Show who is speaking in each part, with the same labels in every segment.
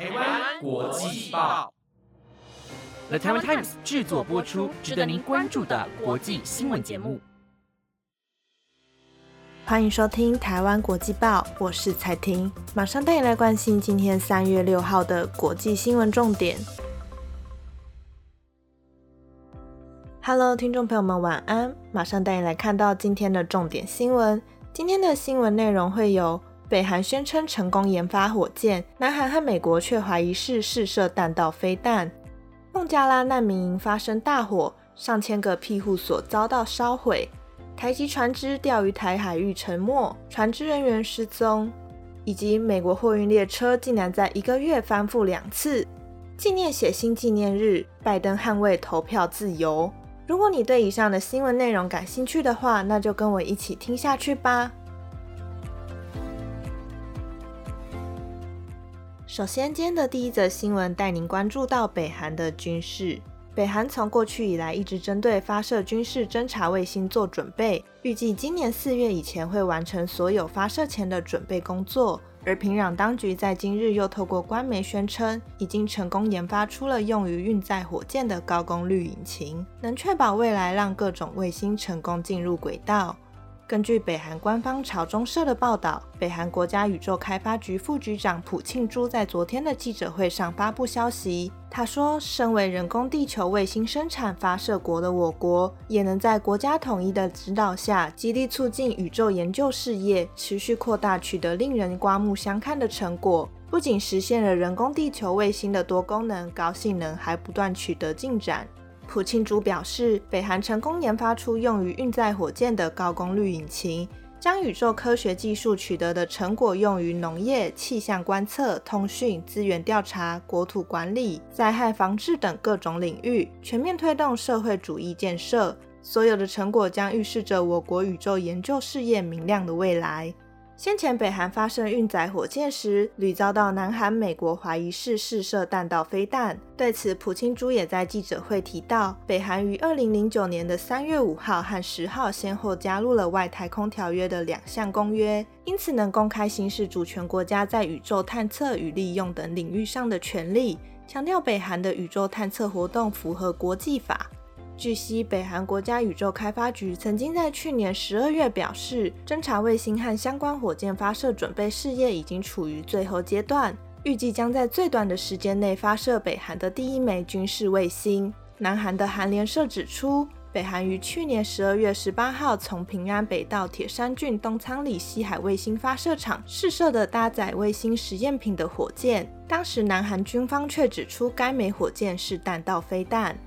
Speaker 1: 台湾国际报，The Taiwan Times 制作播出，值得您关注的国际新闻节目。
Speaker 2: 欢迎收听台湾国际报，我是彩婷，马上带你来关心今天三月六号的国际新闻重点。Hello，听众朋友们，晚安！马上带你来看到今天的重点新闻。今天的新闻内容会有：北韩宣称成功研发火箭，南韩和美国却怀疑是试射弹道飞弹；孟加拉难民营发生大火，上千个庇护所遭到烧毁；台籍船只钓鱼台海域沉没，船只人员失踪；以及美国货运列车竟然在一个月翻覆两次。纪念血腥纪念日，拜登捍卫投票自由。如果你对以上的新闻内容感兴趣的话，那就跟我一起听下去吧。首先，今天的第一则新闻带您关注到北韩的军事。北韩从过去以来一直针对发射军事侦察卫星做准备，预计今年四月以前会完成所有发射前的准备工作。而平壤当局在今日又透过官媒宣称，已经成功研发出了用于运载火箭的高功率引擎，能确保未来让各种卫星成功进入轨道。根据北韩官方朝中社的报道，北韩国家宇宙开发局副局长朴庆珠在昨天的记者会上发布消息。他说：“身为人工地球卫星生产发射国的我国，也能在国家统一的指导下，极力促进宇宙研究事业，持续扩大，取得令人刮目相看的成果。不仅实现了人工地球卫星的多功能、高性能，还不断取得进展。”普庆珠表示，北韩成功研发出用于运载火箭的高功率引擎，将宇宙科学技术取得的成果用于农业、气象观测、通讯、资源调查、国土管理、灾害防治等各种领域，全面推动社会主义建设。所有的成果将预示着我国宇宙研究事业明亮的未来。先前北韩发射运载火箭时，屡遭到南韩、美国怀疑是试射弹道飞弹。对此，朴庆珠也在记者会提到，北韩于二零零九年的三月五号和十号先后加入了外太空条约的两项公约，因此能公开行使主权国家在宇宙探测与利用等领域上的权利，强调北韩的宇宙探测活动符合国际法。据悉，北韩国家宇宙开发局曾经在去年十二月表示，侦察卫星和相关火箭发射准备事业已经处于最后阶段，预计将在最短的时间内发射北韩的第一枚军事卫星。南韩的韩联社指出，北韩于去年十二月十八号从平安北道铁山郡东仓里西海卫星发射场试射的搭载卫星实验品的火箭，当时南韩军方却指出该枚火箭是弹道飞弹。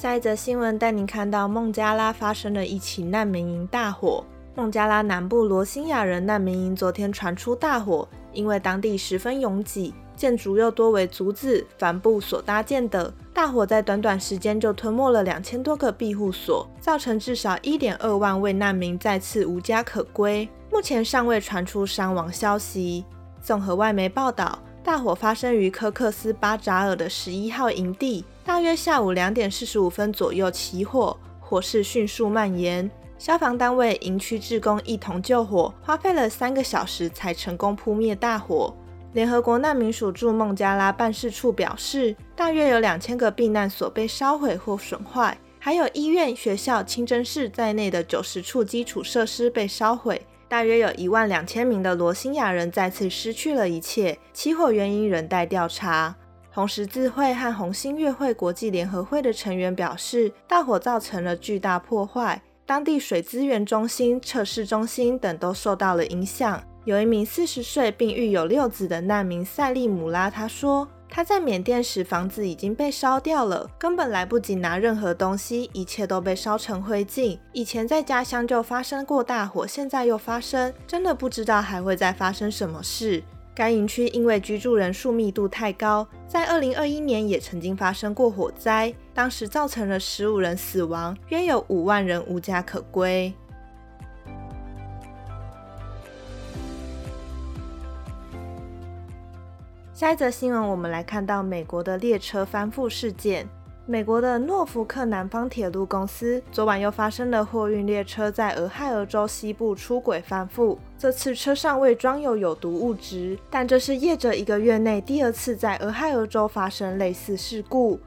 Speaker 2: 下一则新闻带您看到孟加拉发生了一起难民营大火。孟加拉南部罗兴亚人难民营昨天传出大火，因为当地十分拥挤，建筑又多为竹子、帆布所搭建的，大火在短短时间就吞没了两千多个庇护所，造成至少一点二万位难民再次无家可归。目前尚未传出伤亡消息。综合外媒报道。大火发生于科克斯巴扎尔的十一号营地，大约下午两点四十五分左右起火，火势迅速蔓延。消防单位、营区职工一同救火，花费了三个小时才成功扑灭大火。联合国难民署驻孟加拉办事处表示，大约有两千个避难所被烧毁或损坏，还有医院、学校、清真寺在内的九十处基础设施被烧毁。大约有一万两千名的罗兴亚人再次失去了一切，起火原因仍待调查。红十字会和红星月会国际联合会的成员表示，大火造成了巨大破坏，当地水资源中心、测试中心等都受到了影响。有一名四十岁并育有六子的难民塞利姆拉，他说。他在缅甸时，房子已经被烧掉了，根本来不及拿任何东西，一切都被烧成灰烬。以前在家乡就发生过大火，现在又发生，真的不知道还会再发生什么事。该营区因为居住人数密度太高，在二零二一年也曾经发生过火灾，当时造成了十五人死亡，约有五万人无家可归。下一则新闻，我们来看到美国的列车翻覆事件。美国的诺福克南方铁路公司昨晚又发生了货运列车在俄亥俄州西部出轨翻覆，这次车上未装有有毒物质，但这是业者一个月内第二次在俄亥俄州发生类似事故。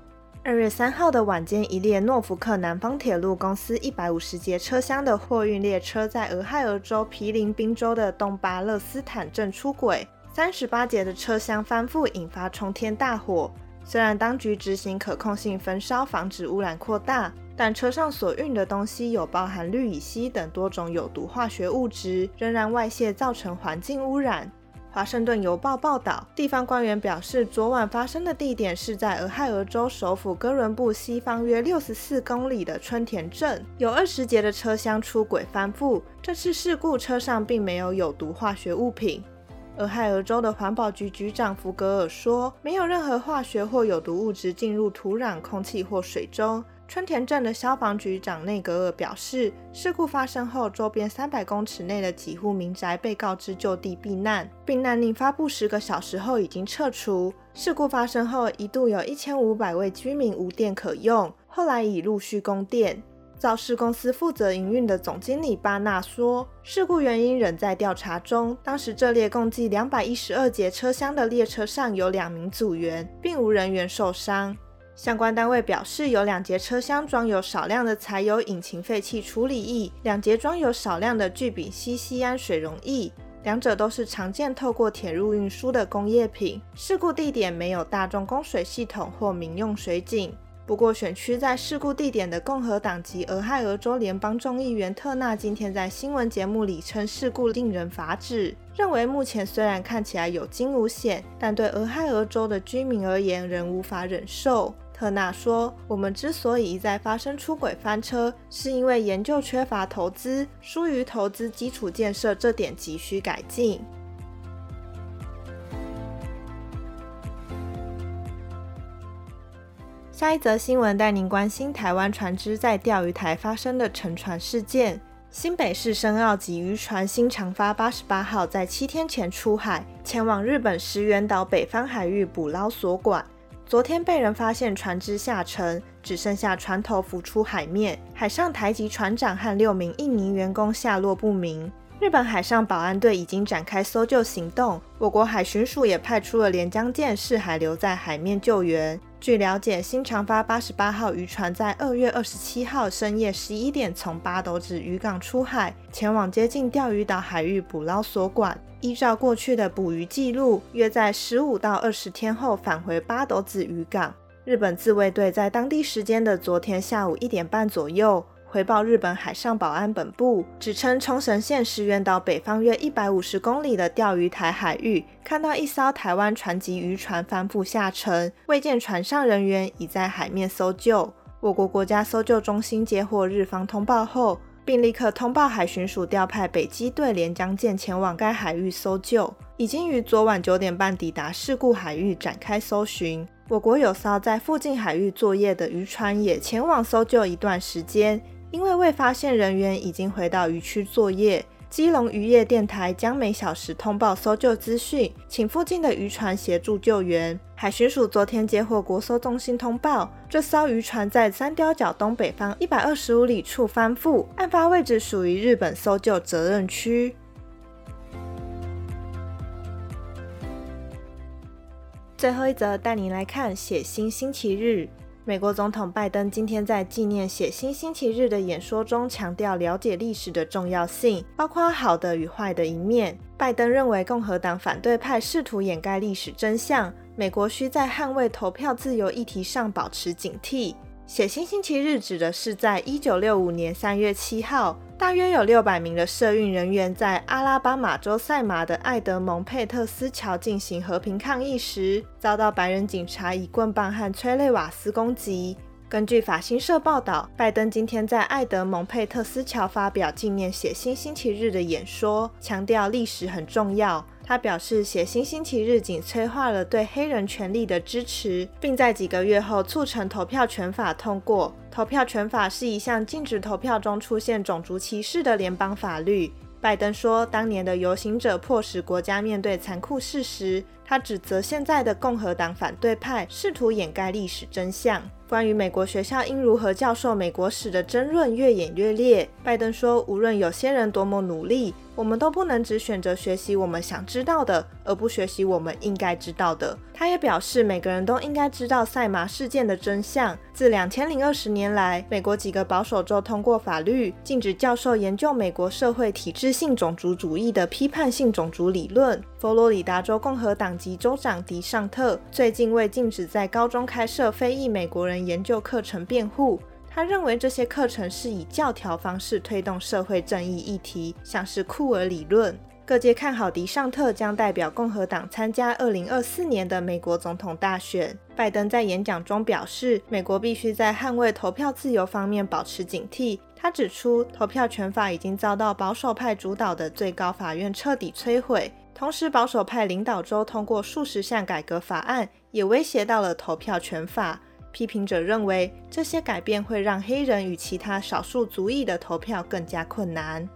Speaker 2: 二月三号的晚间，一列诺福克南方铁路公司一百五十节车厢的货运列车在俄亥俄州毗邻宾州的东巴勒斯坦镇出轨，三十八节的车厢翻覆，引发冲天大火。虽然当局执行可控性焚烧，防止污染扩大，但车上所运的东西有包含氯乙烯等多种有毒化学物质，仍然外泄，造成环境污染。华盛顿邮报报道，地方官员表示，昨晚发生的地点是在俄亥俄州首府哥伦布西方约六十四公里的春田镇，有二十节的车厢出轨翻覆。这次事故车上并没有有毒化学物品。俄亥俄州的环保局局长福格尔说：“没有任何化学或有毒物质进入土壤、空气或水中。”春田镇的消防局长内格尔表示，事故发生后，周边三百公尺内的几户民宅被告知就地避难，避难令发布十个小时后已经撤除。事故发生后，一度有一千五百位居民无电可用，后来已陆续供电。肇事公司负责营运的总经理巴纳说：“事故原因仍在调查中。当时这列共计两百一十二节车厢的列车上有两名组员，并无人员受伤。相关单位表示，有两节车厢装有少量的柴油引擎废气处理液，两节装有少量的聚丙烯酰胺水溶液，两者都是常见透过铁路运输的工业品。事故地点没有大众供水系统或民用水井。”不过，选区在事故地点的共和党籍俄亥俄州联邦众议员特纳今天在新闻节目里称，事故令人发指，认为目前虽然看起来有惊无险，但对俄亥俄州的居民而言仍无法忍受。特纳说：“我们之所以一再发生出轨翻车，是因为研究缺乏投资，疏于投资基础建设，这点急需改进。”下一则新闻带您关心台湾船只在钓鱼台发生的沉船事件。新北市深澳级渔船新长发八十八号在七天前出海，前往日本石垣岛北方海域捕捞所管。昨天被人发现船只下沉，只剩下船头浮出海面，海上台籍船长和六名印尼员工下落不明。日本海上保安队已经展开搜救行动，我国海巡署也派出了连江舰试海留在海面救援。据了解，新长发八十八号渔船在二月二十七号深夜十一点从八斗子渔港出海，前往接近钓鱼岛海域捕捞所管。依照过去的捕鱼记录，约在十五到二十天后返回八斗子渔港。日本自卫队在当地时间的昨天下午一点半左右。回报日本海上保安本部，指称冲绳县石垣岛北方约一百五十公里的钓鱼台海域，看到一艘台湾船籍渔船翻覆下沉，未见船上人员，已在海面搜救。我国国家搜救中心接获日方通报后，并立刻通报海巡署调派北基队连江舰前往该海域搜救，已经于昨晚九点半抵达事故海域展开搜寻。我国有艘在附近海域作业的渔船也前往搜救一段时间。因为未发现人员已经回到渔区作业，基隆渔业电台将每小时通报搜救资讯，请附近的渔船协助救援。海巡署昨天接获国搜中心通报，这艘渔船在三雕角东北方一百二十五里处翻覆，案发位置属于日本搜救责任区。最后一则带您来看血腥星期日。美国总统拜登今天在纪念血腥星期日的演说中强调了解历史的重要性，包括好的与坏的一面。拜登认为共和党反对派试图掩盖历史真相，美国需在捍卫投票自由议题上保持警惕。血腥星期日指的是在一九六五年三月七号。大约有六百名的社运人员在阿拉巴马州赛马的艾德蒙佩特斯桥进行和平抗议时，遭到白人警察以棍棒和催泪瓦斯攻击。根据法新社报道，拜登今天在艾德蒙佩特斯桥发表纪念血腥星期日的演说，强调历史很重要。他表示，血腥星期日仅催化了对黑人权利的支持，并在几个月后促成投票权法通过。投票权法是一项禁止投票中出现种族歧视的联邦法律。拜登说，当年的游行者迫使国家面对残酷事实。他指责现在的共和党反对派试图掩盖历史真相。关于美国学校应如何教授美国史的争论越演越烈。拜登说：“无论有些人多么努力。”我们都不能只选择学习我们想知道的，而不学习我们应该知道的。他也表示，每个人都应该知道赛马事件的真相。自两千零二十年来，美国几个保守州通过法律，禁止教授研究美国社会体制性种族主义的批判性种族理论。佛罗里达州共和党籍州长迪尚特最近为禁止在高中开设非裔美国人研究课程辩护。他认为这些课程是以教条方式推动社会正义议题，像是库尔理论。各界看好迪尚特将代表共和党参加2024年的美国总统大选。拜登在演讲中表示，美国必须在捍卫投票自由方面保持警惕。他指出，投票权法已经遭到保守派主导的最高法院彻底摧毁，同时保守派领导州通过数十项改革法案，也威胁到了投票权法。批评者认为，这些改变会让黑人与其他少数族裔的投票更加困难。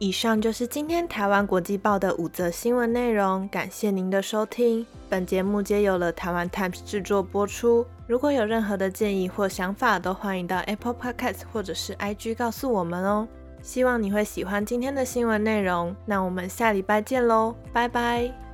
Speaker 2: 以上就是今天台湾国际报的五则新闻内容，感谢您的收听。本节目皆由了台湾 Times 制作播出。如果有任何的建议或想法，都欢迎到 Apple Podcast 或者是 IG 告诉我们哦。希望你会喜欢今天的新闻内容。那我们下礼拜见喽，拜拜。